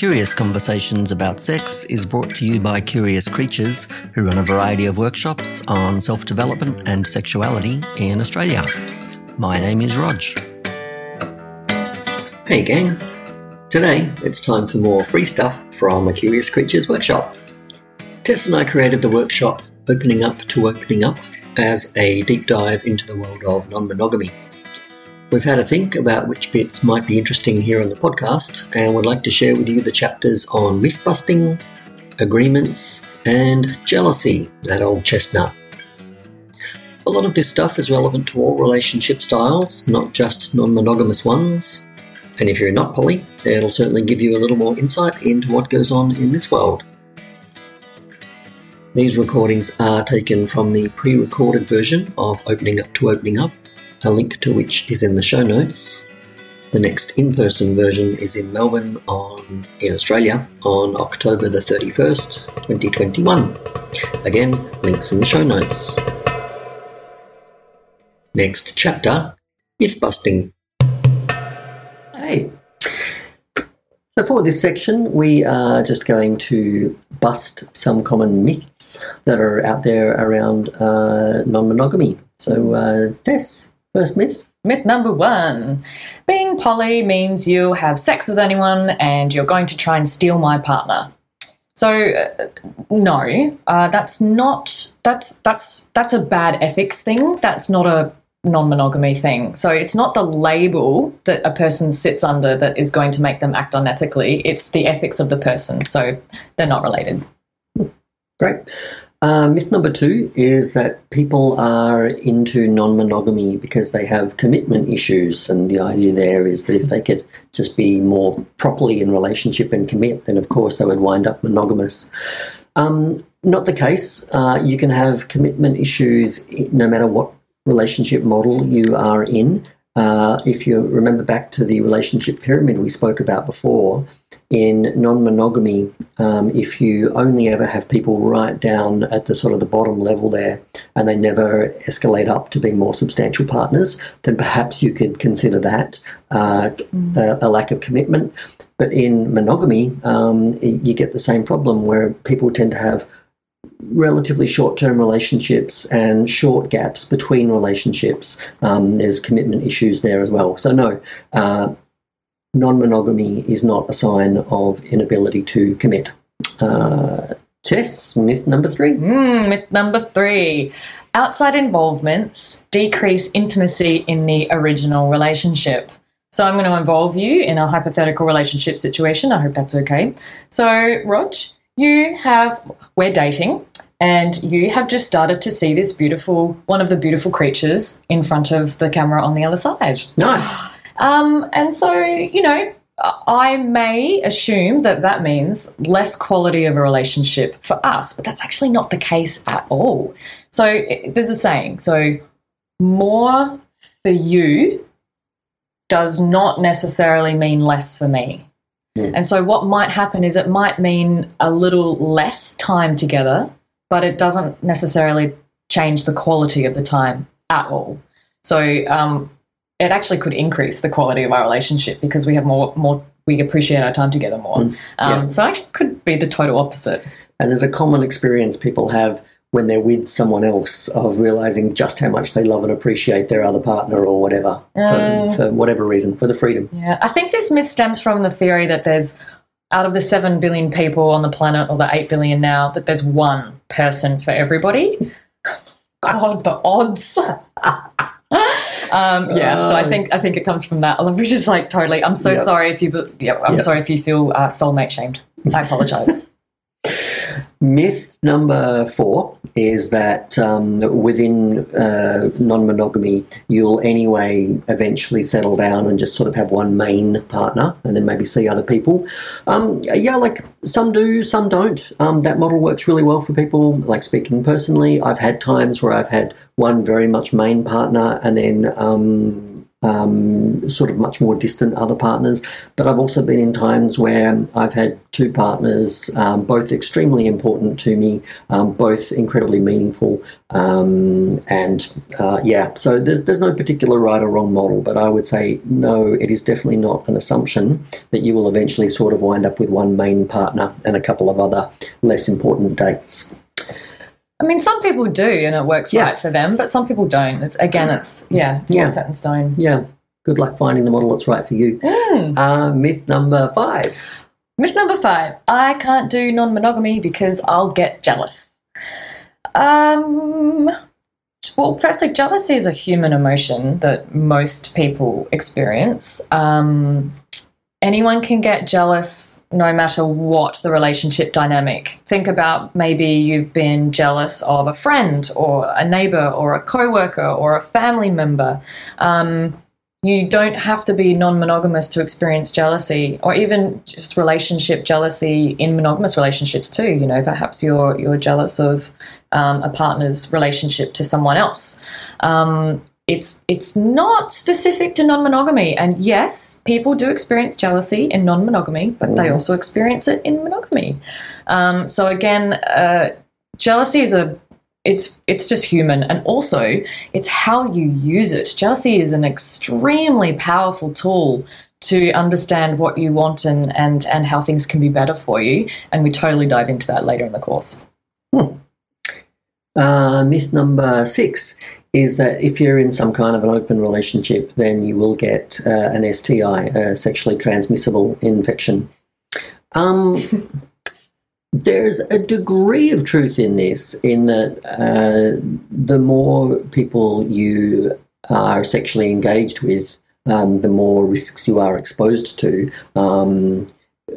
Curious Conversations about Sex is brought to you by Curious Creatures, who run a variety of workshops on self development and sexuality in Australia. My name is Rog. Hey, gang. Today, it's time for more free stuff from a Curious Creatures workshop. Tess and I created the workshop Opening Up to Opening Up as a deep dive into the world of non monogamy. We've had a think about which bits might be interesting here on the podcast, and would like to share with you the chapters on myth busting, agreements, and jealousy, that old chestnut. A lot of this stuff is relevant to all relationship styles, not just non monogamous ones. And if you're not poly, it'll certainly give you a little more insight into what goes on in this world. These recordings are taken from the pre recorded version of Opening Up to Opening Up, a link to which is in the show notes. The next in-person version is in Melbourne on in Australia on October the 31st, 2021. Again, links in the show notes. Next chapter, myth busting. Hey. So for this section, we are just going to bust some common myths that are out there around uh, non-monogamy. So, uh, Tess, First myth. Myth number one being poly means you have sex with anyone and you're going to try and steal my partner. So uh, no, uh, that's not that's that's that's a bad ethics thing. That's not a non-monogamy thing. So it's not the label that a person sits under that is going to make them act unethically. It's the ethics of the person. So they're not related. Great. Uh, myth number two is that people are into non monogamy because they have commitment issues. And the idea there is that if they could just be more properly in relationship and commit, then of course they would wind up monogamous. Um, not the case. Uh, you can have commitment issues no matter what relationship model you are in. Uh, if you remember back to the relationship pyramid we spoke about before, in non monogamy, um, if you only ever have people right down at the sort of the bottom level there and they never escalate up to being more substantial partners, then perhaps you could consider that uh, mm. a, a, lack of commitment. But in monogamy, um, you get the same problem where people tend to have relatively short term relationships and short gaps between relationships. Um, there's commitment issues there as well. So, no, uh, non monogamy is not a sign of inability to commit. Uh, Tess, myth number three. Mm, myth number three. Outside involvements decrease intimacy in the original relationship. So I'm going to involve you in a hypothetical relationship situation. I hope that's okay. So, Rog, you have, we're dating, and you have just started to see this beautiful, one of the beautiful creatures in front of the camera on the other side. Nice. Um, and so, you know, I may assume that that means less quality of a relationship for us, but that's actually not the case at all. So there's a saying. So more for you does not necessarily mean less for me. Mm. And so what might happen is it might mean a little less time together, but it doesn't necessarily change the quality of the time at all. So um, it actually could increase the quality of our relationship because we have more more we appreciate our time together more. Mm, yeah. um, so actually could be the total opposite. And there's a common experience people have when they're with someone else of realizing just how much they love and appreciate their other partner or whatever um, for, for, whatever reason for the freedom. Yeah, I think this myth stems from the theory that there's out of the seven billion people on the planet or the eight billion now that there's one person for everybody. God, the odds. Um, yeah, so I think I think it comes from that. Which is like totally. I'm so yep. sorry if you. Yeah, I'm yep. sorry if you feel uh, soulmate shamed. I apologize. Myth number four is that um, within uh, non monogamy, you'll anyway eventually settle down and just sort of have one main partner and then maybe see other people. Um, yeah, like some do, some don't. Um, that model works really well for people. Like speaking personally, I've had times where I've had one very much main partner and then um, sort of much more distant other partners. But I've also been in times where I've had two partners, um, both extremely important to me, um, both incredibly meaningful, um, and uh, yeah. So there's there's no particular right or wrong model, but I would say no. It is definitely not an assumption that you will eventually sort of wind up with one main partner and a couple of other less important dates. I mean, some people do, and it works Yeah. right for them, but some people don't. It's again, it's yeah, it's Yeah. not set in stone. Yeah. Good luck finding the model that's right for you. Mm. Uh, myth number five. Myth number five: I can't do non-monogamy because I'll get jealous. Um. Well, firstly, jealousy is a human emotion that most people experience. Um, anyone can get jealous no matter what the relationship dynamic. Think about maybe you've been jealous of a friend or a neighbor or a coworker or a family member. Um, you don't have to be non-monogamous to experience jealousy or even just relationship jealousy in monogamous relationships too you know perhaps you're you're jealous of um, a partner's relationship to someone else um, it's it's not specific to non-monogamy. And yes people do experience jealousy in non-monogamy but they Mhm. also experience it in monogamy. Um, so again uh, jealousy is a it's it's just human. And also it's how you use it. Jealousy is an extremely powerful tool to understand what you want and and and how things can be better for you. And we totally dive into that later in the course. Uh, myth number six is that if you're in some kind of an open relationship, then you will get uh, an STI, a sexually transmissible infection. Um, there's a degree of truth in this, in that uh, the more people you are sexually engaged with, um, the more risks you are exposed to. Um,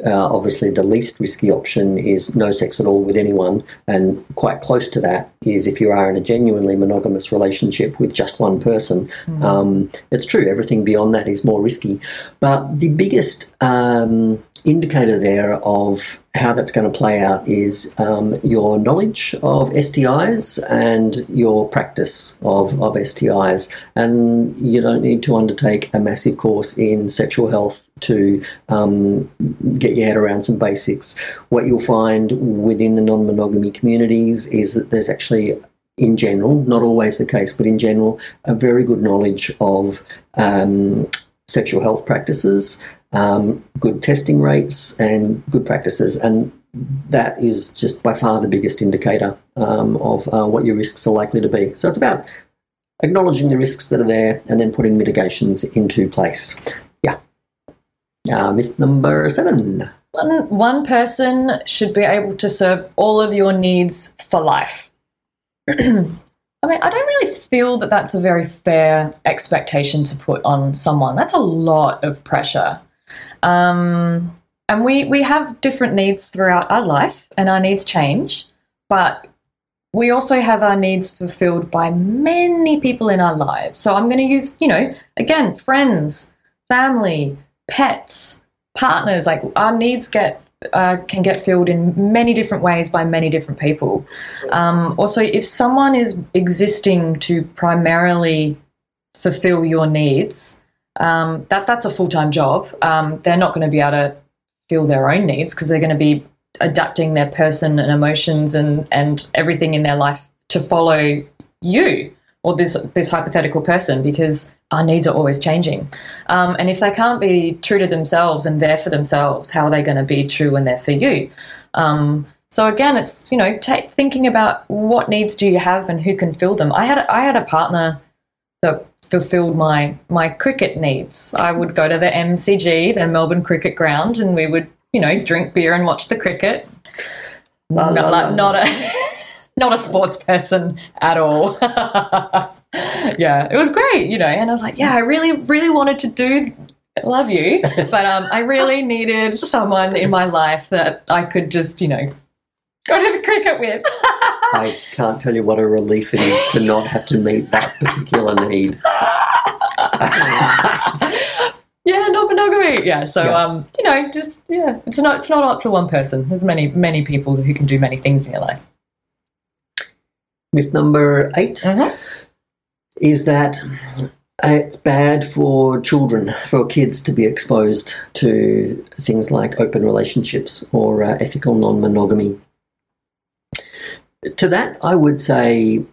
uh, obviously, the least risky option is no sex at all with anyone, and quite close to that is if you are in a genuinely monogamous relationship with just one person. Um, it's true, everything beyond that is more risky. But the biggest um, indicator there of how that's going to play out is um, your knowledge of STIs and your practice of, of STIs. And you don't need to undertake a massive course in sexual health to um, get your head around some basics. What you'll find within the non monogamy communities is that there's actually in general, not always the case, but in general, a very good knowledge of um, sexual health practices, um, good testing rates, and good practices. And that is just by far the biggest indicator um, of uh, what your risks are likely to be. So it's about acknowledging the risks that are there and then putting mitigations into place. Uh, myth number seven. one, one person should be able to serve all of your needs for life I mean, I don't really feel that that's a very fair expectation to put on someone. That's a lot of pressure. Um, and we, we have different needs throughout our life, and our needs change, but we also have our needs fulfilled by many people in our lives. So I'm going to use, you know, again, friends, family, pets, partners. Like our needs get uh, can get filled in many different ways by many different people. Um, also, if someone is existing to primarily fulfill your needs, um, that that's a full time job. Um, they're not going to be able to fill their own needs because they're going to be adapting their person and emotions and and everything in their life to follow you or this this hypothetical person because our needs are always changing. Um, and if they can't be true to themselves and there for themselves, how are they going to be true when they're for you? Um, so again, it's you know thinking about what needs do you have and who can fill them. I had a, I had a partner that fulfilled my my cricket needs. I would go to the MCG, the Melbourne Cricket Ground, and we would you know drink beer and watch the cricket. Not, la, like, la. not a not a sports person at all. yeah, it was great, you know. And I was like, yeah, I really, really wanted to do love you, but um, I really needed someone in my life that I could just, you know, go to the cricket with. I can't tell you what a relief it is to not have to meet that particular need. yeah, not monogamy. Yeah, so Yeah. um, you know, just yeah, it's not it's not up to one person. There's many many people who can do many things in your life. Myth number 8 Mhm. Is that It's bad for children, for kids to be exposed to things like open relationships or uh, ethical non monogamy. To that, I would say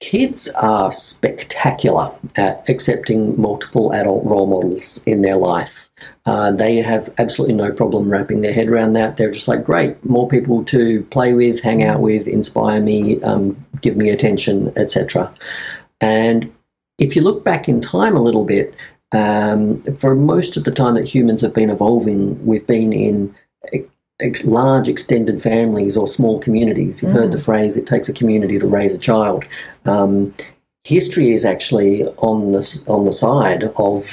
kids are spectacular at accepting multiple adult role models in their life. Uh, they have absolutely no problem wrapping their head around that. They're just like, great, more people to play with, hang out with, inspire me, um, give me attention, etc. And if you look back in time a little bit, um, for most of the time that humans have been evolving, we've been in ex- large extended families or small communities. You've mm. heard the phrase, it takes a community to raise a child. Um, history is actually on the, on the side of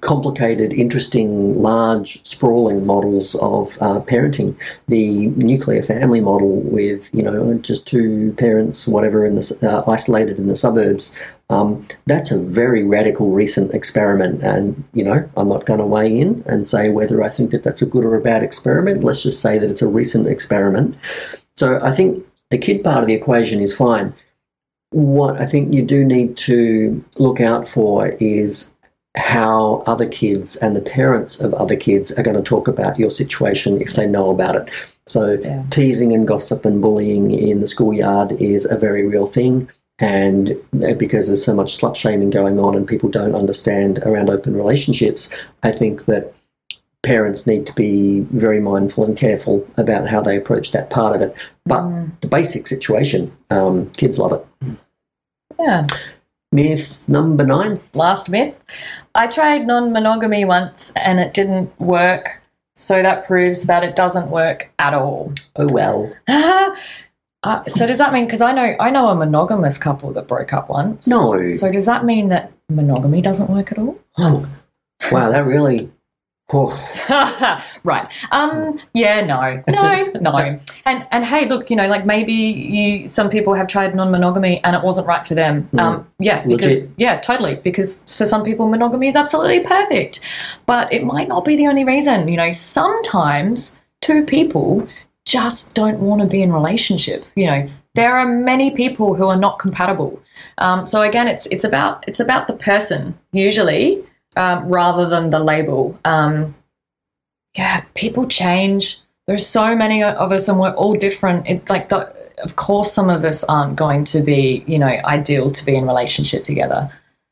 complicated, interesting, large, sprawling models of uh, parenting. The nuclear family model, with you know just two parents, whatever, in the uh, isolated in the suburbs, um, that's a very radical recent experiment. And you know, I'm not going to weigh in and say whether I think that that's a good or a bad experiment. Let's just say that it's a recent experiment. So I think the kid part of the equation is fine. What I think you do need to look out for is how other kids and the parents of other kids are going to talk about your situation if they know about it. So, yeah. teasing and gossip and bullying in the schoolyard is a very real thing. And because there's so much slut shaming going on and people don't understand around open relationships, I think that parents need to be very mindful and careful about how they approach that part of it. But mm. the basic situation, um, kids love it. Yeah. Myth number nine. Last myth. I tried non monogamy once and it didn't work. So that proves that it doesn't work at all. Oh well. uh, so does that mean because I know I know a monogamous couple that broke up once? No. So does that mean that monogamy doesn't work at all? Oh, wow! That really. right. Um. Yeah. No. No. no. And and hey, look. You know, like maybe you. Some people have tried non-monogamy and it wasn't right for them. Mm. Um. Yeah. Because Legit. yeah, totally. Because for some people, monogamy is absolutely perfect, but it might not be the only reason. You know, sometimes two people just don't want to be in relationship. You know, there are many people who are not compatible. Um. So again, it's it's about it's about the person usually um, rather than the label. Um, yeah, people change. There's so many of us, and we're all different. It, like, the, of course, some of us aren't going to be, you know, ideal to be in relationship together.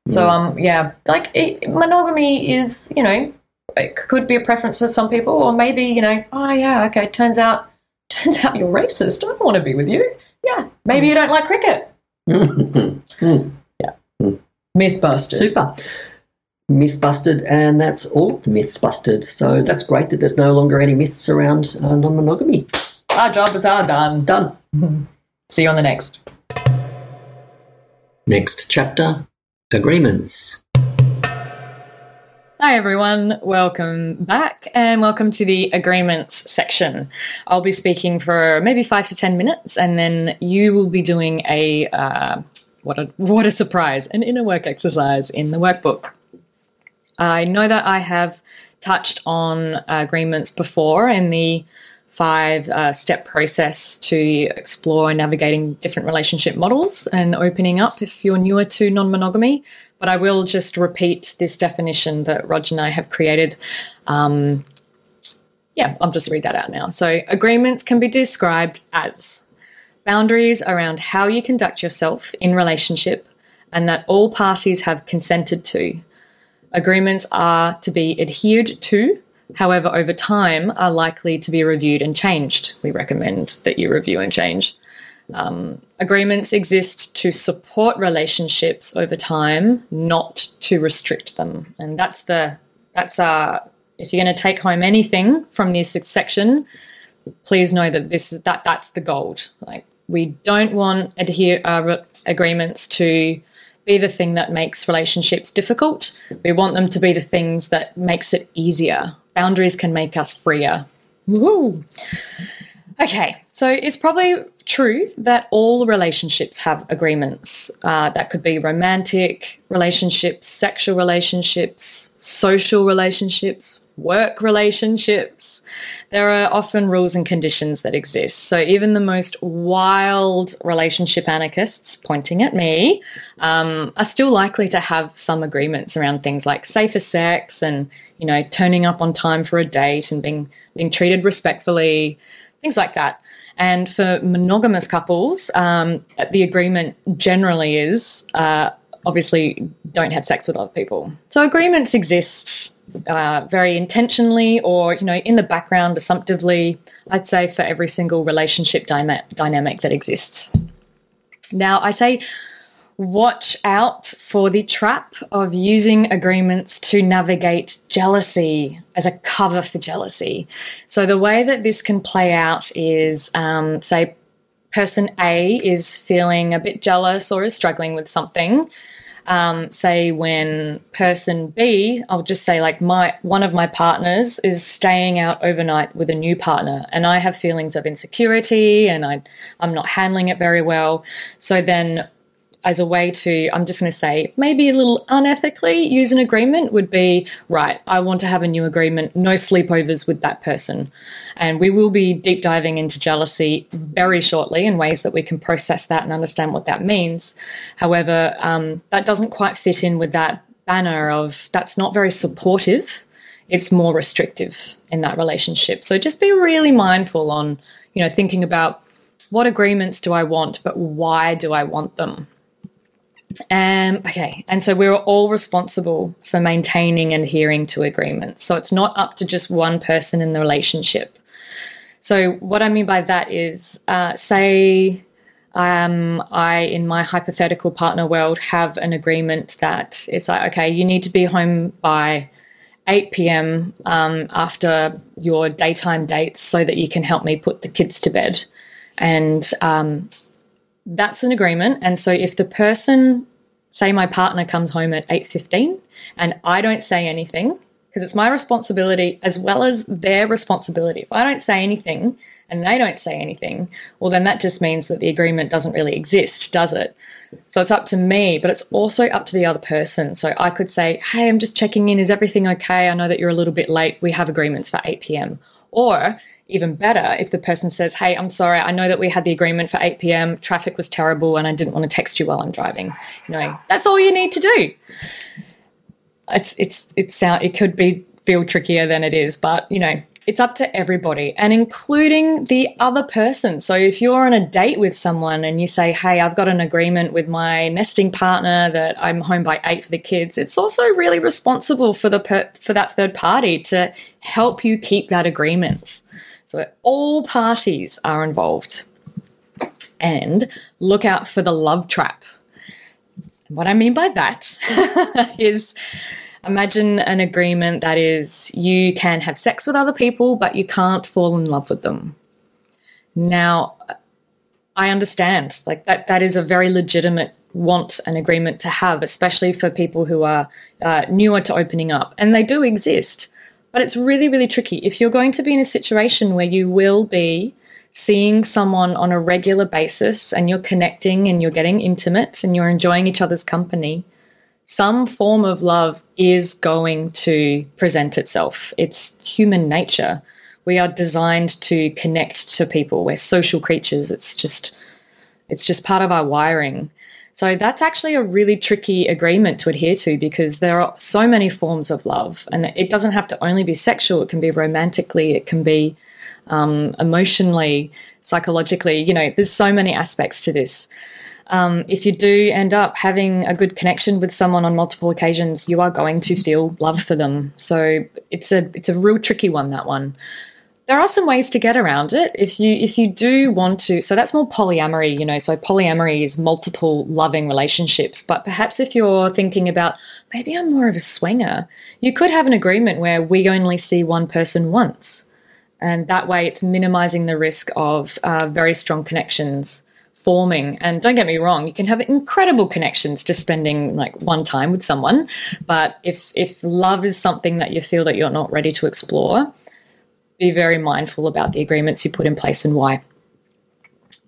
So, mm. um, yeah, like it, monogamy is, you know, it could be a preference for some people, or maybe, you know, oh yeah, okay, turns out, turns out you're racist. I don't want to be with you. Yeah, maybe mm. you don't like cricket. mm. Yeah, myth busted. Super myth busted, and that's all of the myths busted. So that's great that there's no longer any myths around uh, non monogamy. Our job is all done. Done. See you on the next. Next chapter Agreements. Hi everyone, welcome back and welcome to the agreements section. I'll be speaking for maybe five to ten minutes and then you will be doing a uh, what a what a surprise an inner work exercise in the workbook. I know that I have touched on agreements before in the five uh, step process to explore navigating different relationship models and opening up if you're newer to non monogamy. But I will just repeat this definition that Roger and I have created. Um, yeah, I'll just read that out now. So, agreements can be described as boundaries around how you conduct yourself in relationship and that all parties have consented to Agreements are to be adhered to, however, over time are likely to be reviewed and changed. We recommend that you review and change. Um, agreements exist to support relationships over time, not to restrict them. And that's the that's our if you're going to take home anything from this section, please know that this is that that's the gold. Like we don't want adhere uh, agreements to be the thing that makes relationships difficult. We want them to be the things that makes it easier. Boundaries can make us freer. Woo! Okay, so it's probably true that all relationships have agreements. Uh, that could be romantic relationships, sexual relationships, social relationships, work relationships, there are often rules and conditions that exist. So even the most wild relationship anarchists pointing at me um, are still likely to have some agreements around things like safer sex and you know turning up on time for a date and being being treated respectfully, things like that. And for monogamous couples, um, the agreement generally is uh, obviously don't have sex with other people. So agreements exist uh, very intentionally or you know in the background assumptively i'd say for every single relationship dyma- dynamic that exists. Now i say watch out for the trap of using agreements to navigate jealousy as a cover for jealousy. So the way that this can play out is um, say person a is feeling a bit jealous or is struggling with something um, say when person B, I'll just say like my one of my partners is staying out overnight with a new partner, and I have feelings of insecurity, and I I'm not handling it very well. So then as a way to, I'm just going to say, maybe a little unethically use an agreement would be right, I want to have a new agreement, no sleepovers with that person. And we will be deep diving into jealousy very shortly in ways that we can process that and understand what that means. However, um, that doesn't quite fit in with that banner of that's not very supportive. It's more restrictive in that relationship. So just be really mindful on, you know, thinking about what agreements do I want, but why do I want them? Um, okay, and so we're all responsible for maintaining and adhering to agreements. So it's not up to just one person in the relationship. So what I mean by that is, uh, say, um, I in my hypothetical partner world have an agreement that it's like, okay, you need to be home by 8 p.m. Um, after your daytime dates so that you can help me put the kids to bed. And um, that's an agreement. And so if the person, say my partner comes home at 8:15 and I don't say anything, because it's my responsibility as well as their responsibility. If I don't say anything and they don't say anything, well then that just means that the agreement doesn't really exist, does it? So it's up to me, but it's also up to the other person. So I could say, "Hey, I'm just checking in. Is everything okay? I know that you're a little bit late. We have agreements for 8 p.m." Or even better if the person says, Hey, I'm sorry, I know that we had the agreement for 8 p.m., traffic was terrible, and I didn't want to text you while I'm driving. You know, that's all you need to do. It's, it's, it sound, it could be feel trickier than it is, but you know, it's up to everybody and including the other person. So if you're on a date with someone and you say, Hey, I've got an agreement with my nesting partner that I'm home by eight for the kids, it's also really responsible for the, per- for that third party to help you keep that agreement. So all parties are involved. And look out for the love trap. What I mean by that is imagine an agreement that is you can have sex with other people, but you can't fall in love with them. Now, I understand like that, that is a very legitimate want an agreement to have, especially for people who are uh, newer to opening up. And they do exist. But it's really, really tricky. If you're going to be in a situation where you will be seeing someone on a regular basis and you're connecting and you're getting intimate and you're enjoying each other's company, some form of love is going to present itself. It's human nature. We are designed to connect to people. We're social creatures. It's just, it's just part of our wiring. So that's actually a really tricky agreement to adhere to because there are so many forms of love, and it doesn't have to only be sexual. It can be romantically, it can be um, emotionally, psychologically. You know, there's so many aspects to this. Um, if you do end up having a good connection with someone on multiple occasions, you are going to feel love for them. So it's a it's a real tricky one. That one there are some ways to get around it. If you if you do want to so that's more polyamory you know so polyamory is multiple loving relationships. But perhaps if you're thinking about maybe i'm more of a swinger you could have an agreement where we only see one person once. And that way it's minimizing the risk of uh, very strong connections forming. And don't get me wrong you can have incredible connections just spending like one time with someone. But if if love is something that you feel that you're not ready to explore be very mindful about the agreements you put in place and why.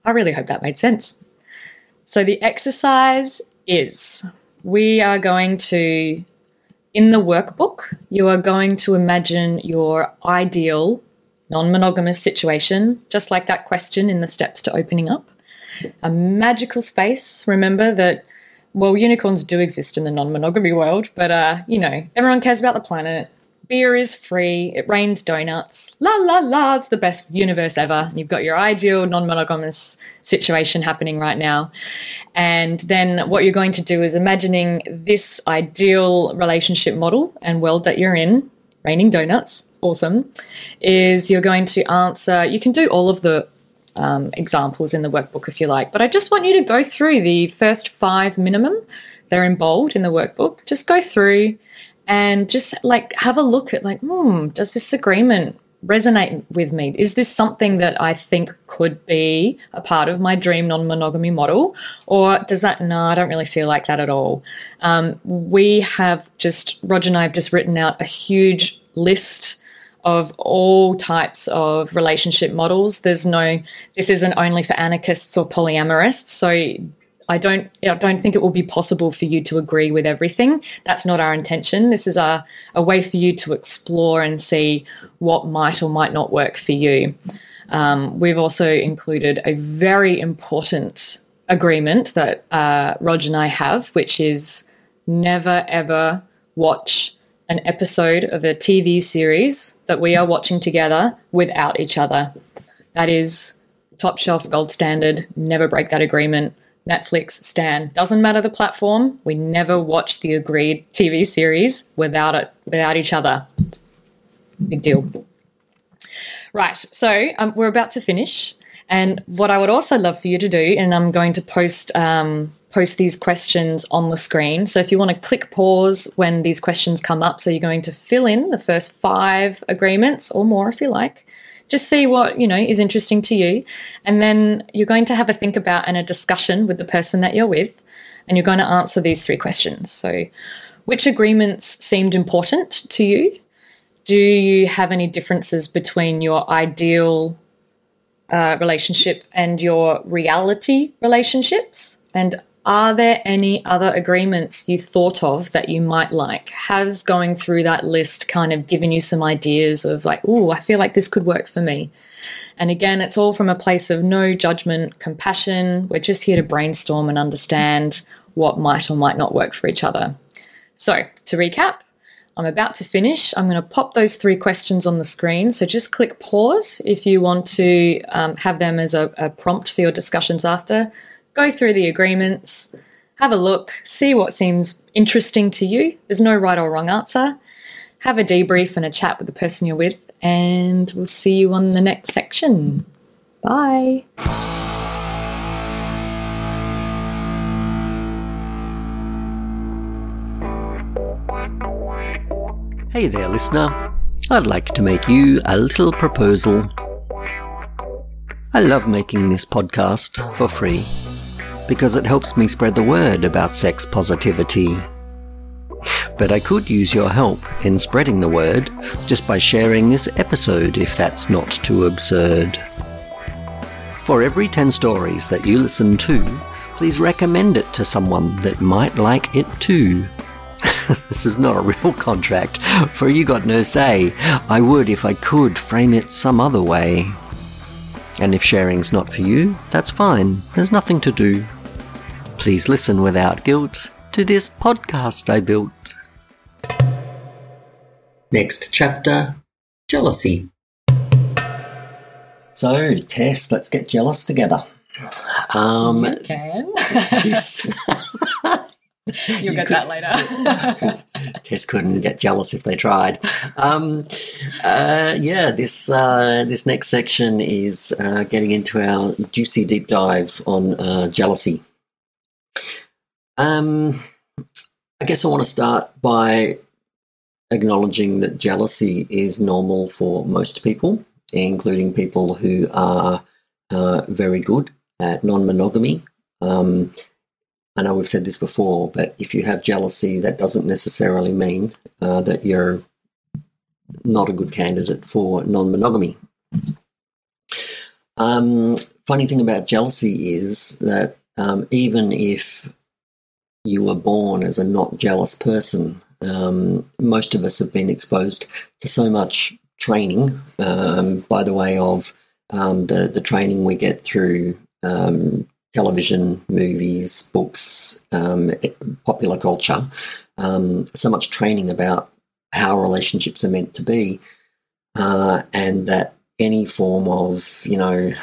I really hope that made sense. So, the exercise is we are going to in the workbook, you are going to imagine your ideal non monogamous situation, just like that question in the steps to opening up. A magical space. Remember that, well, unicorns do exist in the non monogamy world, but, uh, you know, everyone cares about the planet. Beer is free. It rains donuts. La la la. It's the best universe ever. You've got your ideal non monogamous situation happening right now. And then what you're going to do is imagining this ideal relationship model and world that you're in, raining donuts, awesome, is you're going to answer, you can do all of the um, examples in the workbook if you like, but I just want you to go through the first five minimum. They're in bold in the workbook. Just go through and just like have a look at like, hmm, does this agreement resonate with me? Is this something that I think could be a part of my dream non monogamy model? Or does that, no, I don't really feel like that at all. Um, we have just, Roger and I have just written out a huge list of all types of relationship models. There's no, this isn't only for anarchists or polyamorists. So I don't I don't think it will be possible for you to agree with everything. That's not our intention. This is a, a way for you to explore and see what might or might not work for you. Um, we've also included a very important agreement that uh, Roger and I have, which is never ever watch an episode of a TV series that we are watching together without each other. That is top shelf gold standard. Never break that agreement. Netflix, Stan. Doesn't matter the platform. We never watch the agreed TV series without it, without each other. Big deal. Right. So um, we're about to finish, and what I would also love for you to do, and I'm going to post um, post these questions on the screen. So if you want to click pause when these questions come up, so you're going to fill in the first five agreements or more if you like just see what you know is interesting to you. And then you're going to have a think about and a discussion with the person that you're with and you're going to answer these three questions. So which agreements seemed important to you? Do you have any differences between your ideal uh, relationship and your reality relationships? And are there any other agreements you thought of that you might like? Has going through that list kind of given you some ideas of like, oh, I feel like this could work for me? And again, it's all from a place of no judgment, compassion. We're just here to brainstorm and understand what might or might not work for each other. So, to recap, I'm about to finish. I'm going to pop those three questions on the screen. So just click pause if you want to um, have them as a, a prompt for your discussions after go through the agreements, have a look, see what seems interesting to you. There's no right or wrong answer. Have a debrief and a chat with the person you're with, and we'll see you on the next section. Bye. Hey there, listener. I'd like to make you a little proposal. I love making this podcast for free because it helps me spread the word about sex positivity. But I could use your help in spreading the word just by sharing this episode if that's not too absurd. For every 10 stories that you listen to, please recommend it to someone that might like it too. this is not a real contract, for you got no say. I would, if I could, frame it some other way. And if sharing's not for you, that's fine. There's nothing to do. Please listen without guilt to this podcast I built. Next chapter Jealousy. So, Tess, let's get jealous together. Um, you can. You'll get that later. Tess couldn't get jealous if they tried. Um, uh, yeah, this uh, this next section is uh, getting into our juicy deep dive on uh, jealousy. Um, I guess I want to start by acknowledging that jealousy is normal for most people, including people who are uh, very good at non monogamy. Um, I know we've said this before, but if you have jealousy, that doesn't necessarily mean uh, that you're not a good candidate for non monogamy. Um, funny thing about jealousy is that um, even if you were born as a not jealous person, Um, most of us have been exposed to so much training um, by the way of um, the the training we get through um, television, movies, books, um, popular culture. So much training about how relationships are meant to be, uh, and that any form of you know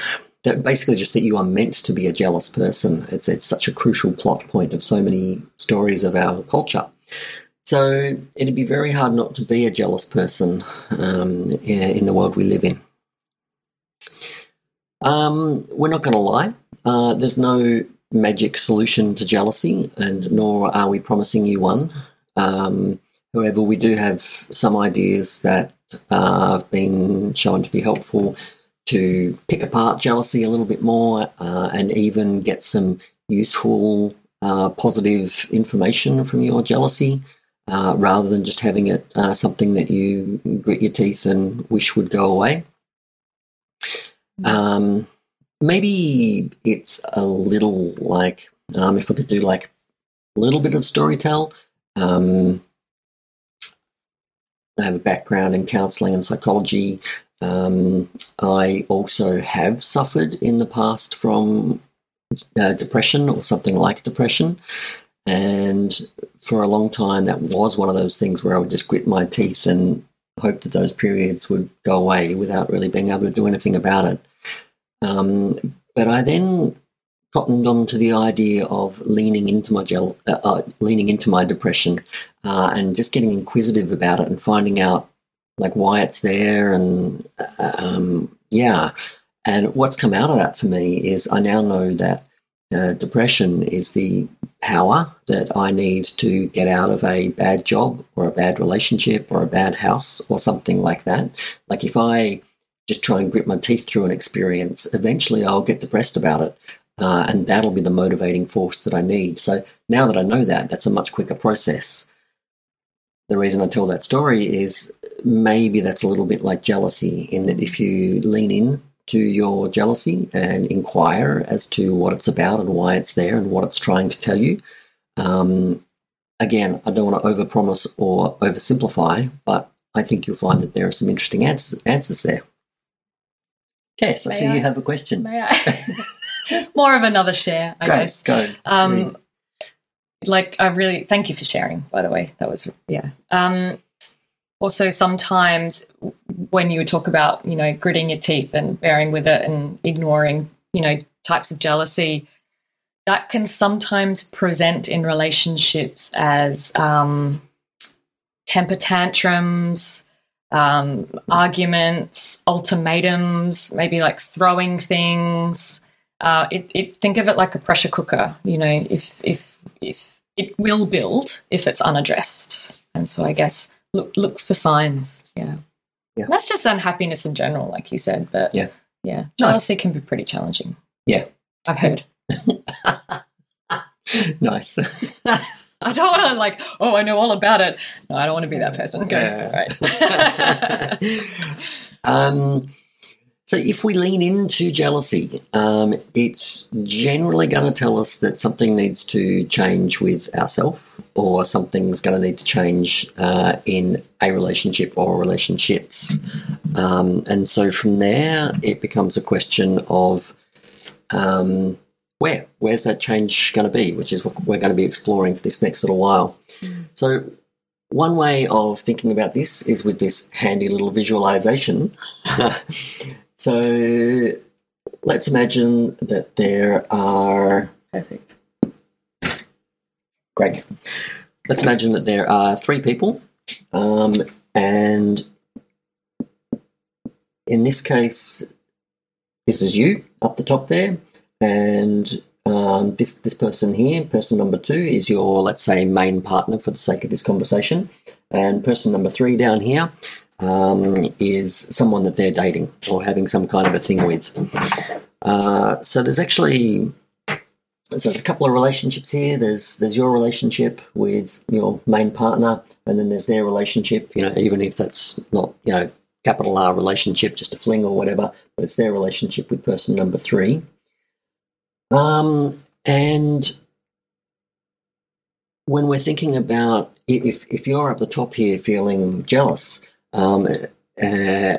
that basically just that you are meant to be a jealous person. It's it's such a crucial plot point of so many stories of our culture. So it'd be very hard not to be a jealous person um, in the world we live in. Um, we're not going to lie. Uh, there's no magic solution to jealousy, and nor are we promising you one. Um, however, we do have some ideas that uh, have been shown to be helpful to pick apart jealousy a little bit more uh, and even get some useful, uh, positive information from your jealousy. Uh, rather than just having it uh, something that you grit your teeth and wish would go away. Mm. Um, maybe it's a little like um, if we could do like a little bit of storytell. Um, I have a background in counselling and psychology. Um, I also have suffered in the past from uh, depression or something like depression. And for a long time, that was one of those things where I would just grit my teeth and hope that those periods would go away without really being able to do anything about it. Um, but I then cottoned on to the idea of leaning into my gel, uh, uh, leaning into my depression, uh, and just getting inquisitive about it and finding out like why it's there, and um, yeah. And what's come out of that for me is I now know that uh, depression is the power that I need to get out of a bad job or a bad relationship or a bad house or something like that. Like if I just try and grit my teeth through an experience, eventually I'll get depressed about it. Uh, and that'll be the motivating force that I need. So now that I know that, that's a much quicker process. The reason I tell that story is maybe that's a little bit like jealousy, in that if you lean in to your jealousy and inquire as to what it's about and why it's there and what it's trying to tell you. Um, again, I don't want to overpromise or oversimplify, but I think you'll find that there are some interesting answers, answers there. Yes, I May see I? you have a question. May I? More of another share, I go, guess. Go. Um, like, I really thank you for sharing. By the way, that was yeah. Um, also, sometimes when you talk about you know gritting your teeth and bearing with it and ignoring you know types of jealousy, that can sometimes present in relationships as um, temper tantrums um, arguments, ultimatums, maybe like throwing things. Uh, it, it, think of it like a pressure cooker. You know, if if if it will build if it's unaddressed, and so I guess look look for signs. Yeah, yeah. that's just unhappiness in general, like you said. But yeah, yeah, jealousy nice. can be pretty challenging. Yeah, I've heard. nice. I don't want to like, oh, I know all about it. No, I don't want to be that person. Go. Yeah. Right. um, so if we lean into jealousy, um, it's generally going to tell us that something needs to change with ourselves or something's going to need to change uh, in a relationship or relationships. Um, and so from there, it becomes a question of um, where where's that change going to be, which is what we're going to be exploring for this next little while. Mm. So one way of thinking about this is with this handy little visualization. so let's imagine that there are perfect. Great. Let's imagine that there are three people, um, and in this case, this is you up the top there, and um, this this person here, person number two, is your let's say main partner for the sake of this conversation, and person number three down here um, is someone that they're dating or having some kind of a thing with. Uh, so there's actually so there's a couple of relationships here. There's there's your relationship with your main partner, and then there's their relationship. You know, even if that's not you know capital R relationship, just a fling or whatever, but it's their relationship with person number three. Um, and when we're thinking about if if you're up the top here feeling jealous, um, uh,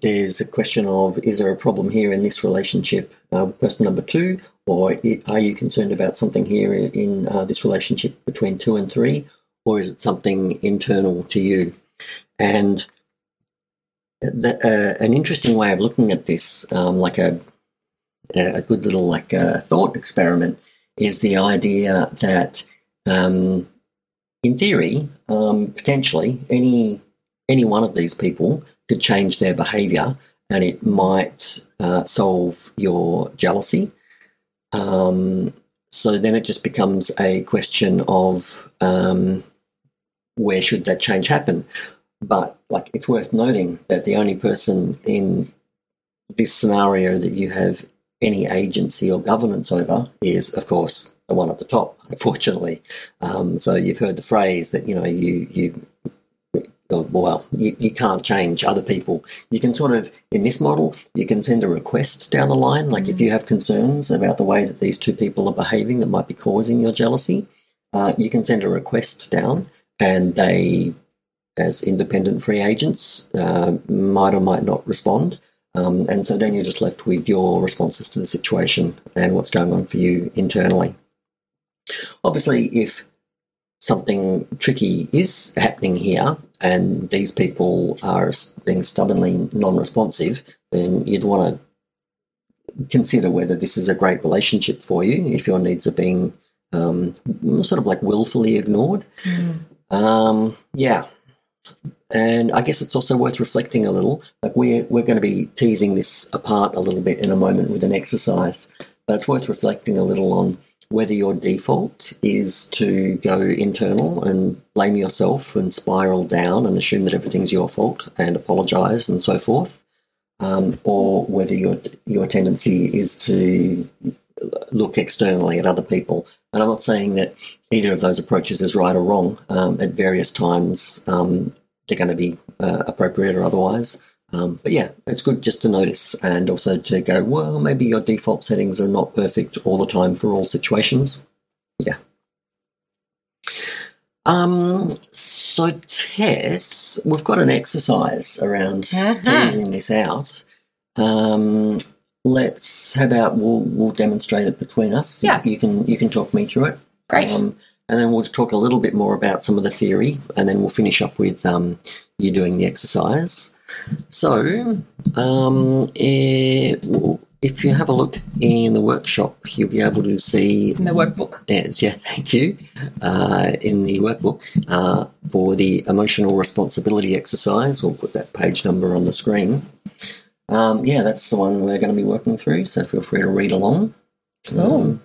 there's a question of is there a problem here in this relationship uh, person number two, or are you concerned about something here in uh, this relationship between two and three, or is it something internal to you? And the, uh, an interesting way of looking at this, um, like a a good little like uh, thought experiment, is the idea that um, in theory, um, potentially any any one of these people could change their behaviour, and it might uh, solve your jealousy. Um, so then it just becomes a question of um, where should that change happen. But like, it's worth noting that the only person in this scenario that you have any agency or governance over is, of course, the one at the top, unfortunately. Um, so you've heard the phrase that you know you you well you, you can't change other people. You can sort of in this model you can send a request down the line, like if you have concerns about the way that these two people are behaving that might be causing your jealousy, uh, you can send a request down, and they, as independent free agents, uh, might or might not respond. Um, and so then you're just left with your responses to the situation and what's going on for you internally. Obviously, if something tricky is happening here and these people are being stubbornly non responsive, then you'd want to consider whether this is a great relationship for you if your needs are being um, sort of like willfully ignored. Mm. Um, yeah. And I guess it's also worth reflecting a little. Like we're we're going to be teasing this apart a little bit in a moment with an exercise, but it's worth reflecting a little on whether your default is to go internal and blame yourself and spiral down and assume that everything's your fault and apologize and so forth, um, or whether your your tendency is to look externally at other people. And I'm not saying that either of those approaches is right or wrong. Um, at various times, um, they're going to be uh, appropriate or otherwise. Um, but yeah, it's good just to notice and also to go, well, maybe your default settings are not perfect all the time for all situations. Yeah. Um, so, Tess, we've got an exercise around uh-huh. teasing this out. Um, let's, how about we'll, we'll demonstrate it between us? Yeah. You, you can, you can talk me through it. Great. Um, and then we'll talk a little bit more about some of the theory, and then we'll finish up with um, you doing the exercise. So, um, if, if you have a look in the workshop, you'll be able to see in the workbook. Yes, yeah, thank you. Uh, in the workbook uh, for the emotional responsibility exercise, we'll put that page number on the screen. Um, yeah, that's the one we're going to be working through. So feel free to read along. Um.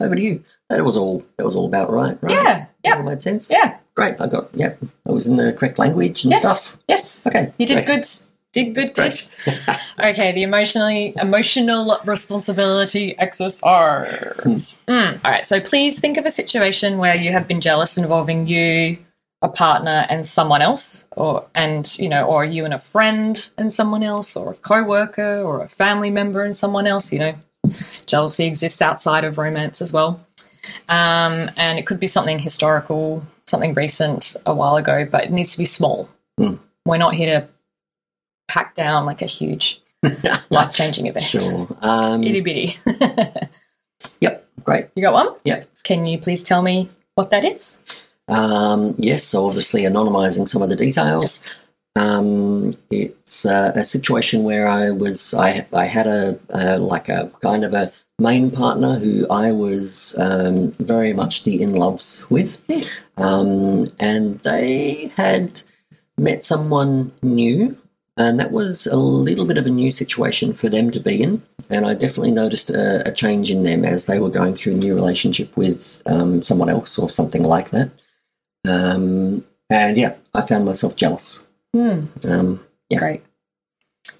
Over to you. That was all. That was all about right. Right. Yeah. Yeah. All made sense. Yeah. Great. I got, yep, I was in the correct language and yes. stuff. Yes. Okay. You did great. good. Did good. Great. okay. The emotionally emotional responsibility exercise. Hmm. Mm. All right. So please think of a situation where you have been jealous involving you, a partner, and someone else, or and you know, or you and a friend and someone else, or a co-worker, or a family member and someone else. You know, jealousy exists outside of romance as well. Um, and it could be something historical, something recent a while ago, but it needs to be small. Mm. We're not here to pack down like a huge life changing event. Sure. Um, Itty bitty. yep, great. You got one? Yep. Can you please tell me what that is? Um, yes, so obviously anonymizing some of the details. Yes. Um, it's uh, a situation where I was I I had a, a like a kind of a main partner who I was um, very much the in loves with, um, and they had met someone new, and that was a little bit of a new situation for them to be in. And I definitely noticed a, a change in them as they were going through a new relationship with um, someone else or something like that. Um, and yeah, I found myself jealous. Mm. yeah. Great.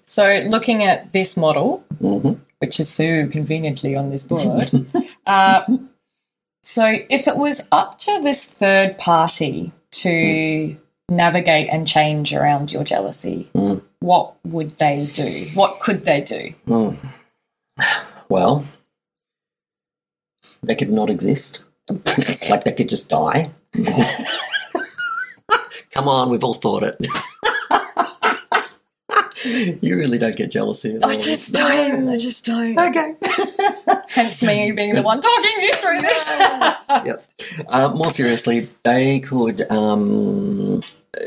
So, looking at this model, mm-hmm which is so conveniently on this board. uh, so, if it was up to this third party to mm. navigate and change around your jealousy, mm. what would they do? What could they do? Mm. Well, they could not exist. like they could just die. Come on, we've all thought it. you really don't get jealousy at all. I just don't. I just don't. Okay. Hence me being the one talking you through this. yep. Uh, more seriously, they could um, uh,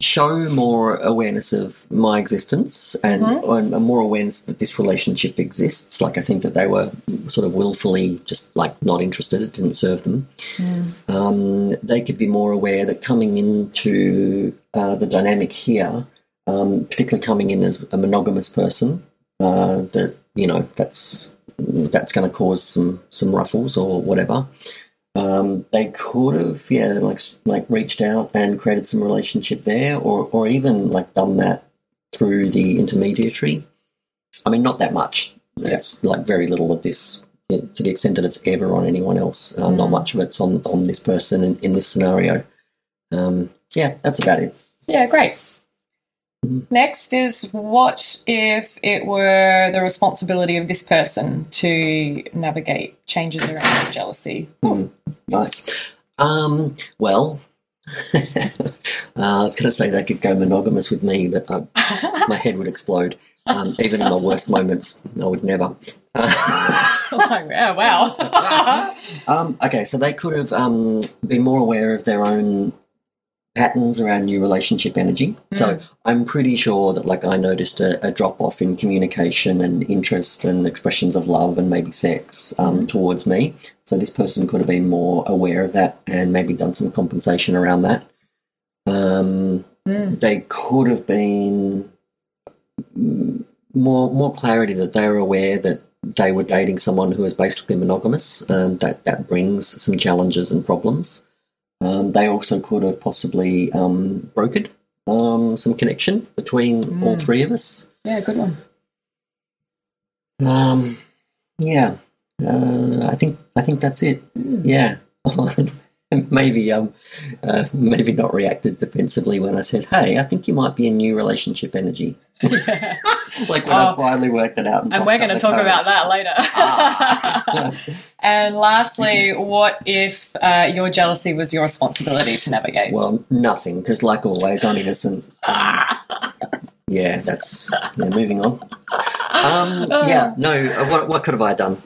show more awareness of my existence and, Mhm. and more awareness that this relationship exists. Like I think that they were sort of willfully just like not interested. It didn't serve them. Um, they could be more aware that coming into uh, the dynamic here, um, particularly coming in as a monogamous person, uh, that you know that's that's going to cause some some ruffles or whatever. Um, they could have, yeah, like like reached out and created some relationship there, or or even like done that through the intermediary. I mean, not that much. It's like very little of this, to the extent that it's ever on anyone else. Um, Not Mm. much of it's on on this person in, in this scenario. Um, yeah, that's about it. Yeah, great. Next is what if it were the responsibility of this person to navigate changes around jealousy? Hmm, nice. Um, well, uh, I was going to say they could go monogamous with me, but uh, my head would explode. Um, even in my worst moments, I would never. Like, oh, wow. um, okay, so they could have um, been more aware of their own patterns around new relationship energy. So I'm pretty sure that, like, I noticed a, a drop off in communication and interest and expressions of love and maybe sex um, towards me. So this person could have been more aware of that and maybe done some compensation around that. Um, Mm. they could have been mm, more more clarity that they were aware that they were dating someone who was basically monogamous, and that that brings some challenges and problems. Um, they also could have possibly um, brokered um, some connection between all Mm. three of us. Yeah, good one. Um, yeah, uh, I think I think that's it. Yeah, maybe um, uh, maybe not reacted defensively when I said, "Hey, I think you might be in new relationship energy." like when I Oh. finally worked it out, and popped we're going to talk courage. about that later. Ah. and lastly, what if uh, your jealousy was your responsibility to navigate? well, nothing because, like always, I'm innocent. Yeah, that's yeah. Moving on. Um, yeah, no. uh, What what could have I done?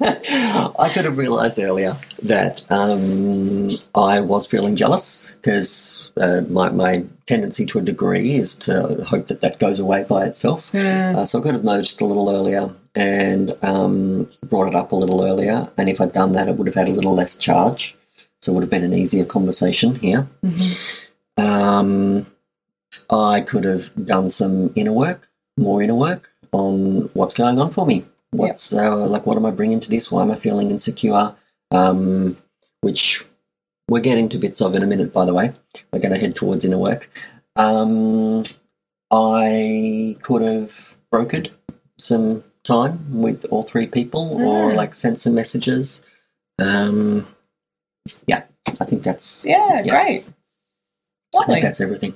I could have realised earlier that um, I was feeling jealous because uh, my my tendency to a degree is to hope that that goes away by itself. Mm. Uh, so I could have noticed a little earlier and um, brought it up a little earlier. And if I'd done that, it would have had a little less charge. So it would have been an easier conversation here. Mhm. Um, I could have done some inner work, more inner work on what's going on for me. What's uh, like, what am I bringing to this? Why am I feeling insecure? Um, which we're getting to bits of in a minute, by the way. We're going to head towards inner work. Um, I could have brokered some time with all three people or Mm. like sent some messages. Um, yeah, I think that's Yeah, Yeah. great. I think that's everything.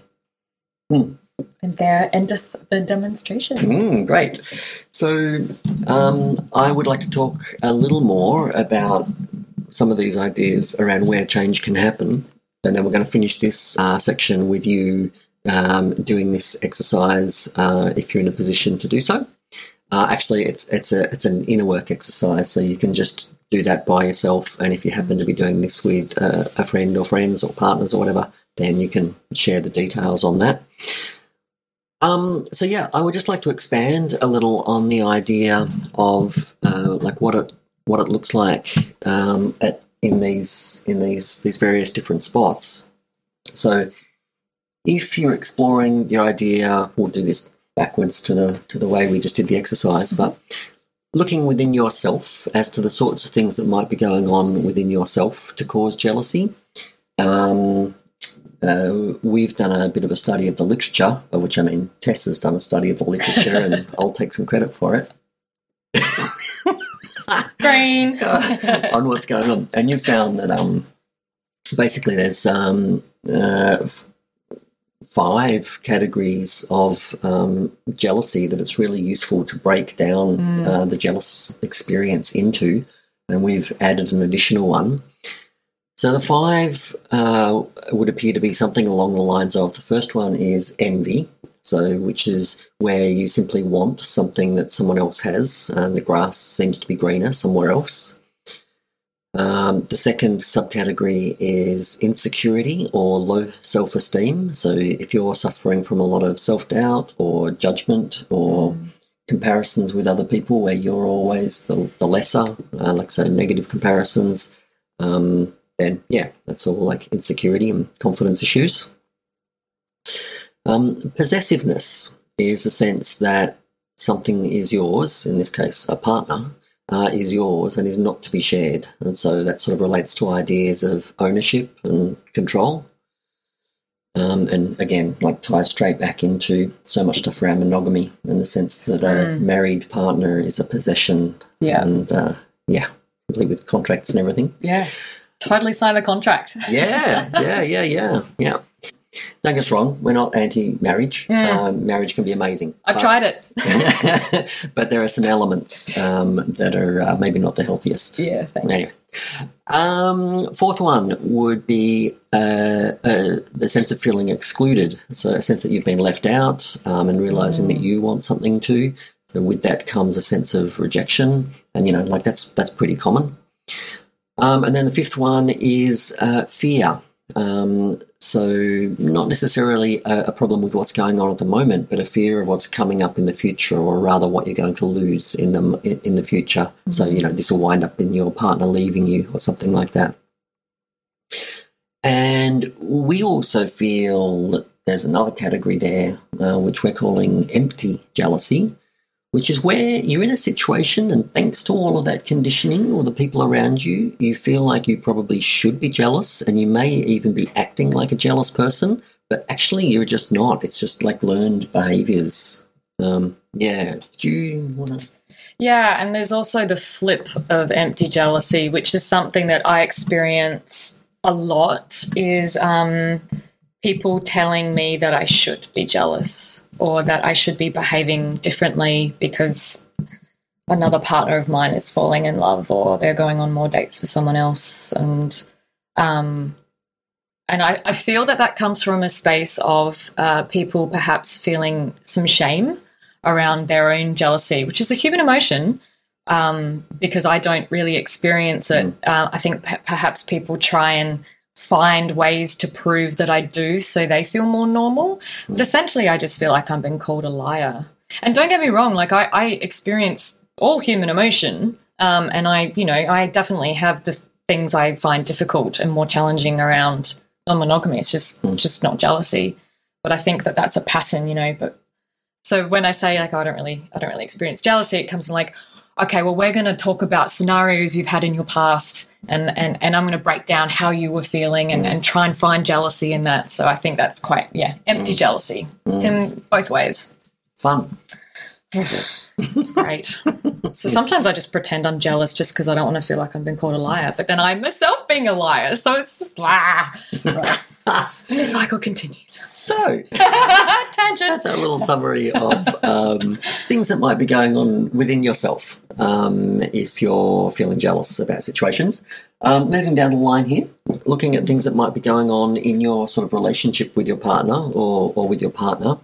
And there endeth the demonstration. Mm, great. So, um, I would like to talk a little more about some of these ideas around where change can happen. And then we're going to finish this uh, section with you um, doing this exercise uh, if you're in a position to do so. Uh, actually, it's it's a it's an inner work exercise, so you can just do that by yourself. And if you happen to be doing this with uh, a friend or friends or partners or whatever, then you can share the details on that. Um, so yeah, I would just like to expand a little on the idea of uh, like what it what it looks like um, at in these in these these various different spots. So if you're exploring the idea, we'll do this backwards to the to the way we just did the exercise, but looking within yourself as to the sorts of things that might be going on within yourself to cause jealousy. Um, uh, we've done a bit of a study of the literature, by which I mean Tess has done a study of the literature, and I'll take some credit for it. Green. on what's going on, and you've found that um, basically there's um, uh, five categories of um, jealousy that it's really useful to break down Mm. uh, the jealous experience into. and we've added an additional one. So the five uh, would appear to be something along the lines of the first one is envy, so which is where you simply want something that someone else has, and the grass seems to be greener somewhere else. Um, the second subcategory is insecurity or low self esteem. So, if you're suffering from a lot of self doubt or judgment or mm. comparisons with other people where you're always the, the lesser, uh, like so negative comparisons, um, then yeah, that's all like insecurity and confidence issues. Um, possessiveness is a sense that something is yours, in this case, a partner, uh, is yours and is not to be shared. And so that sort of relates to ideas of ownership and control. Um, and again, like ties straight back into so much stuff around monogamy in the sense that a mm. married partner is a possession. Yeah. And uh, yeah, complete with contracts and everything. Yeah. Totally sign a contract. yeah, yeah, yeah, yeah, yeah. Don't get us wrong, we're not anti-marriage. Yeah. Um, marriage can be amazing. I've but, tried it, but there are some elements um, that are uh, maybe not the healthiest. Yeah, thanks. Anyway. Um, fourth one would be uh, uh, the sense of feeling excluded. So a sense that you've been left out um, and realizing mm. that you want something too. So with that comes a sense of rejection, and you know, like that's that's pretty common. Um, and then the fifth one is uh, fear. Um, so, not necessarily a, a, problem with what's going on at the moment, but a fear of what's coming up in the future, or rather, what you're going to lose in the in, in the future. Mm-hmm. So, you know, this will wind up in your partner leaving you, or something like that. And we also feel that there's another category there, uh, which we're calling empty jealousy which is where you're in a situation and thanks to all of that conditioning or the people around you, you feel like you probably should be jealous and you may even be acting like a jealous person, but actually you're just not. It's just like learned behaviors. Um, yeah. Do you want to? Yeah, and there's also the flip of empty jealousy, which is something that I experience a lot. Is um, people telling me that I should be jealous or that I should be behaving differently because another partner of mine is falling in love or they're going on more dates with someone else and um, and I, I, feel that that comes from a space of uh, people perhaps feeling some shame around their own jealousy, which is a human emotion. Um, because I don't really experience it. Mm. Uh, I think p- perhaps people try and find ways to prove that I do so they feel more normal. But essentially, I just feel like I'm being called a liar. And don't get me wrong, like I, I experience all human emotion. Um, and I, you know, I definitely have the things I find difficult and more challenging around non-monogamy. It's just, mm. just not jealousy. But I think that that's a pattern, you know. But so when I say like oh, I don't really, I don't really experience jealousy, it comes from like, okay, well, we're going to talk about scenarios you've had in your past and, and, and I'm going to break down how you were feeling and, and try and find jealousy in that. So I think that's quite, yeah, empty mm. jealousy mm. in both ways. Fun. it's great. so sometimes I just pretend I'm jealous just because I don't want to feel like I'm being called a liar, but then I'm myself being a liar. So it's just, ah. and the cycle continues. So, tangent. That's a little summary of um, things that might be going on within yourself um, if you're feeling jealous about situations. Um, moving down the line here, looking at things that might be going on in your sort of relationship with your partner or, or with your partner.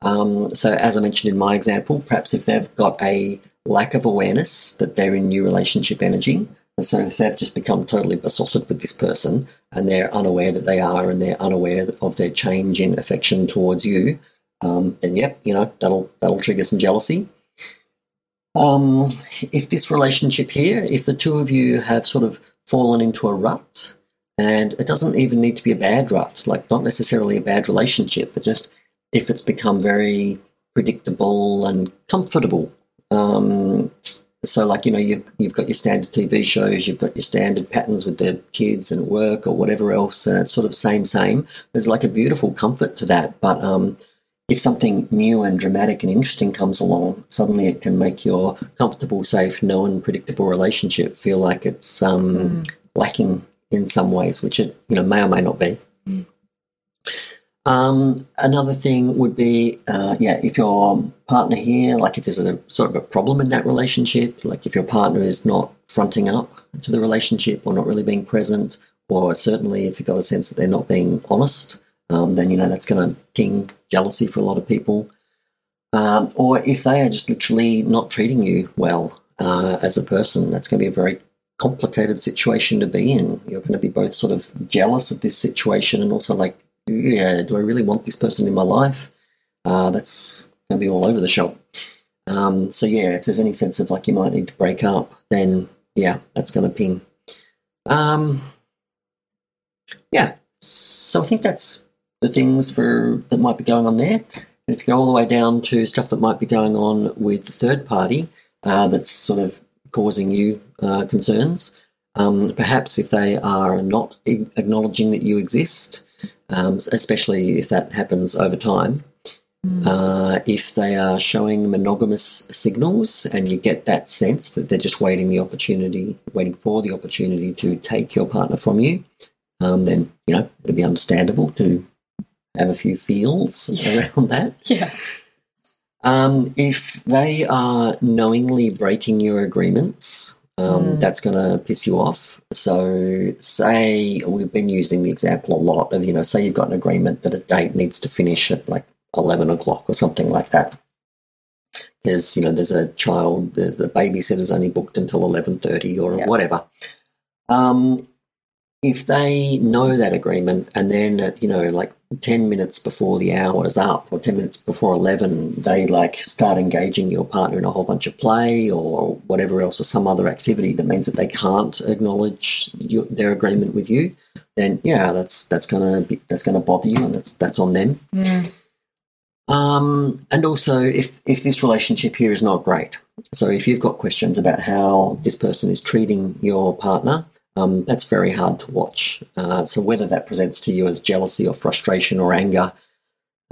Um, so, as I mentioned in my example, perhaps if they've got a lack of awareness that they're in new relationship energy, and so if they've just become totally besotted with this person and they're unaware that they are and they're unaware of their change in affection towards you, um, then yep, you know, that'll that'll trigger some jealousy. Um, if this relationship here, if the two of you have sort of fallen into a rut, and it doesn't even need to be a bad rut, like not necessarily a bad relationship, but just if it's become very predictable and comfortable, um, so, like you know, you've you've got your standard TV shows, you've got your standard patterns with the kids and work or whatever else, and it's sort of same same. There's like a beautiful comfort to that, but um, if something new and dramatic and interesting comes along, suddenly it can make your comfortable, safe, known, predictable relationship feel like it's um, mm. lacking in some ways, which it you know may or may not be. Mm. Um, another thing would be, uh, yeah, if your partner here, like if there's a sort of a problem in that relationship, like if your partner is not fronting up to the relationship or not really being present, or certainly if you've got a sense that they're not being honest, um, then you know that's going to ping jealousy for a lot of people. Um, or if they are just literally not treating you well uh, as a person, that's going to be a very complicated situation to be in. You're going to be both sort of jealous of this situation and also like, yeah, do I really want this person in my life? Uh, that's going to be all over the shop. Um, so yeah, if there's any sense of like you might need to break up, then yeah, that's going to ping. Um, yeah, so I think that's the things for that might be going on there. And if you go all the way down to stuff that might be going on with the third party, uh, that's sort of causing you uh, concerns. Um, perhaps if they are not acknowledging that you exist, um, especially if that happens over time, Mm. Uh, if they are showing monogamous signals and you get that sense that they're just waiting the opportunity, waiting for the opportunity to take your partner from you, um, then you know it'll be understandable to have a few feels yeah. around that. Yeah. Um, if they are knowingly breaking your agreements, um, mm. that's going to piss you off. So, say we've been using the example a lot of, you know, say you've got an agreement that a date needs to finish at like 11 o'clock or something like that. Because, you know, there's a child, the babysitter's only booked until 11.30 or yeah. whatever. Um, if they know that agreement and then at, you know, like 10 minutes before the hour is up or 10 minutes before 11, they like start engaging your partner in a whole bunch of play or whatever else or some other activity that means that they can't acknowledge your, their agreement with you, then yeah, that's, that's to be, that's to bother you and that's, that's on them. Mm. Um, and also, if if this relationship here is not great, so if you've got questions about how this person is treating your partner, um, that's very hard to watch. Uh, so whether that presents to you as jealousy or frustration or anger,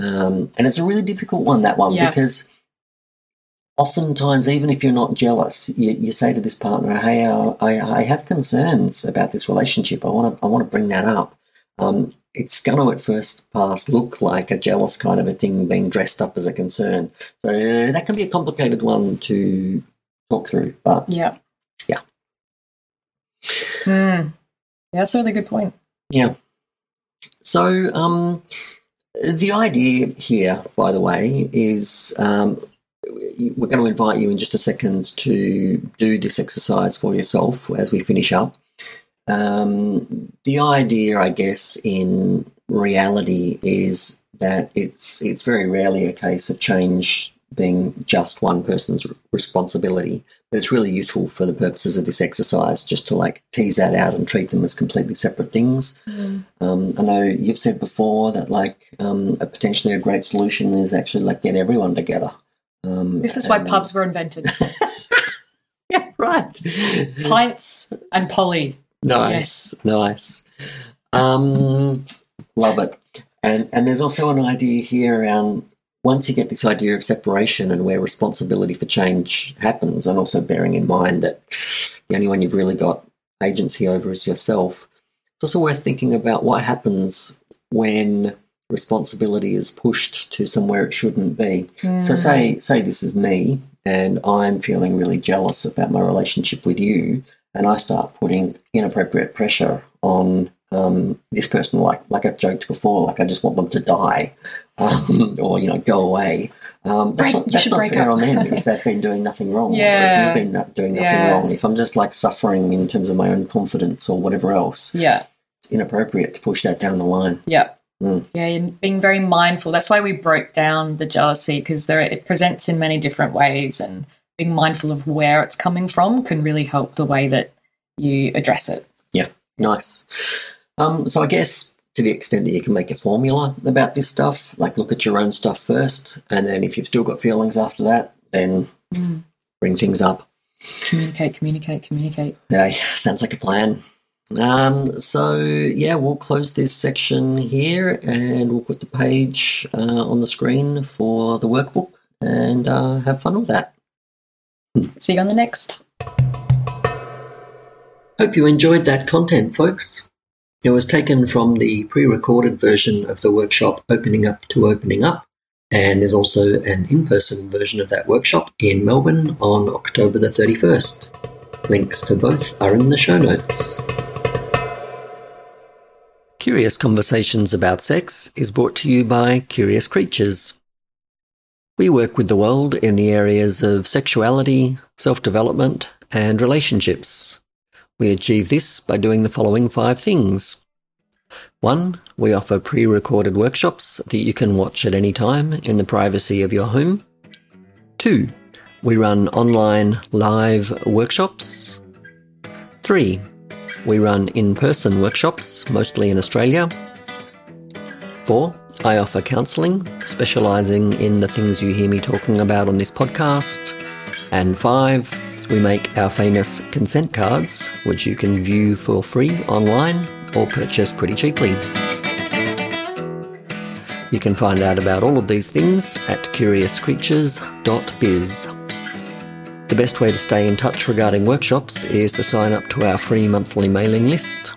um, and it's a really difficult one that one yeah. because oftentimes, even if you're not jealous, you, you say to this partner, "Hey, uh, I, I have concerns about this relationship. I want to I want to bring that up." Um, it's going to at first pass look like a jealous kind of a thing being dressed up as a concern. So uh, that can be a complicated one to talk through. But yeah, yeah, mm. yeah, that's a really good point. Yeah. So um, the idea here, by the way, is um, we're going to invite you in just a second to do this exercise for yourself as we finish up. Um, the idea, I guess, in reality is that it's it's very rarely a case of change being just one person's responsibility, but it's really useful for the purposes of this exercise just to like tease that out and treat them as completely separate things. Mm. Um, I know you've said before that like um, a potentially a great solution is actually like get everyone together. Um, this is why pubs were invented. yeah, right. Pints and Poly. Nice, yes. nice. Um, love it. And and there's also an idea here around once you get this idea of separation and where responsibility for change happens, and also bearing in mind that the only one you've really got agency over is yourself, it's also worth thinking about what happens when responsibility is pushed to somewhere it shouldn't be. Mm. So say say this is me and I'm feeling really jealous about my relationship with you and I start putting inappropriate pressure on um, this person, like like I joked before, like I just want them to die, um, or you know, go away. Um, that's break, not, that's not fair up. on them if they've been doing nothing wrong. Yeah, if you've been doing nothing yeah. wrong. If I'm just like suffering in terms of my own confidence or whatever else, yeah, it's inappropriate to push that down the line. Yeah. Mm. Yeah, and being very mindful. That's why we broke down the jealousy because there it presents in many different ways, and being mindful of where it's coming from can really help the way that you address it. Yeah, nice. Um, so I guess to the extent that you can make a formula about this stuff, like look at your own stuff first, and then if you've still got feelings after that, then mm. bring things up. Communicate, communicate, communicate. Yeah, sounds like a plan. Um, so yeah, we'll close this section here, and we'll put the page uh, on the screen for the workbook, and uh, have fun with that. See you on the next. Hope you enjoyed that content, folks. It was taken from the pre recorded version of the workshop Opening Up to Opening Up, and there's also an in person version of that workshop in Melbourne on October the 31st. Links to both are in the show notes. Curious Conversations About Sex is brought to you by Curious Creatures. We work with the world in the areas of sexuality, self development, and relationships. We achieve this by doing the following five things. One, we offer pre recorded workshops that you can watch at any time in the privacy of your home. Two, we run online live workshops. Three, we run in person workshops, mostly in Australia. Four, I offer counselling, specialising in the things you hear me talking about on this podcast. And five, we make our famous consent cards, which you can view for free online or purchase pretty cheaply. You can find out about all of these things at curiouscreatures.biz. The best way to stay in touch regarding workshops is to sign up to our free monthly mailing list.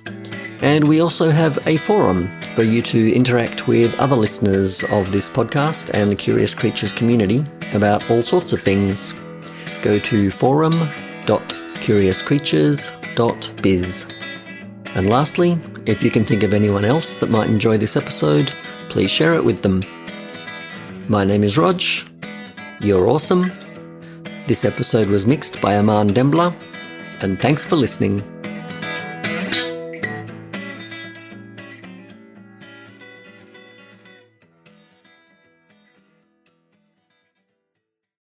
And we also have a forum for you to interact with other listeners of this podcast and the Curious Creatures community about all sorts of things. Go to forum.curiouscreatures.biz. And lastly, if you can think of anyone else that might enjoy this episode, please share it with them. My name is Rog. You're awesome this episode was mixed by Aman Dembler, and thanks for listening.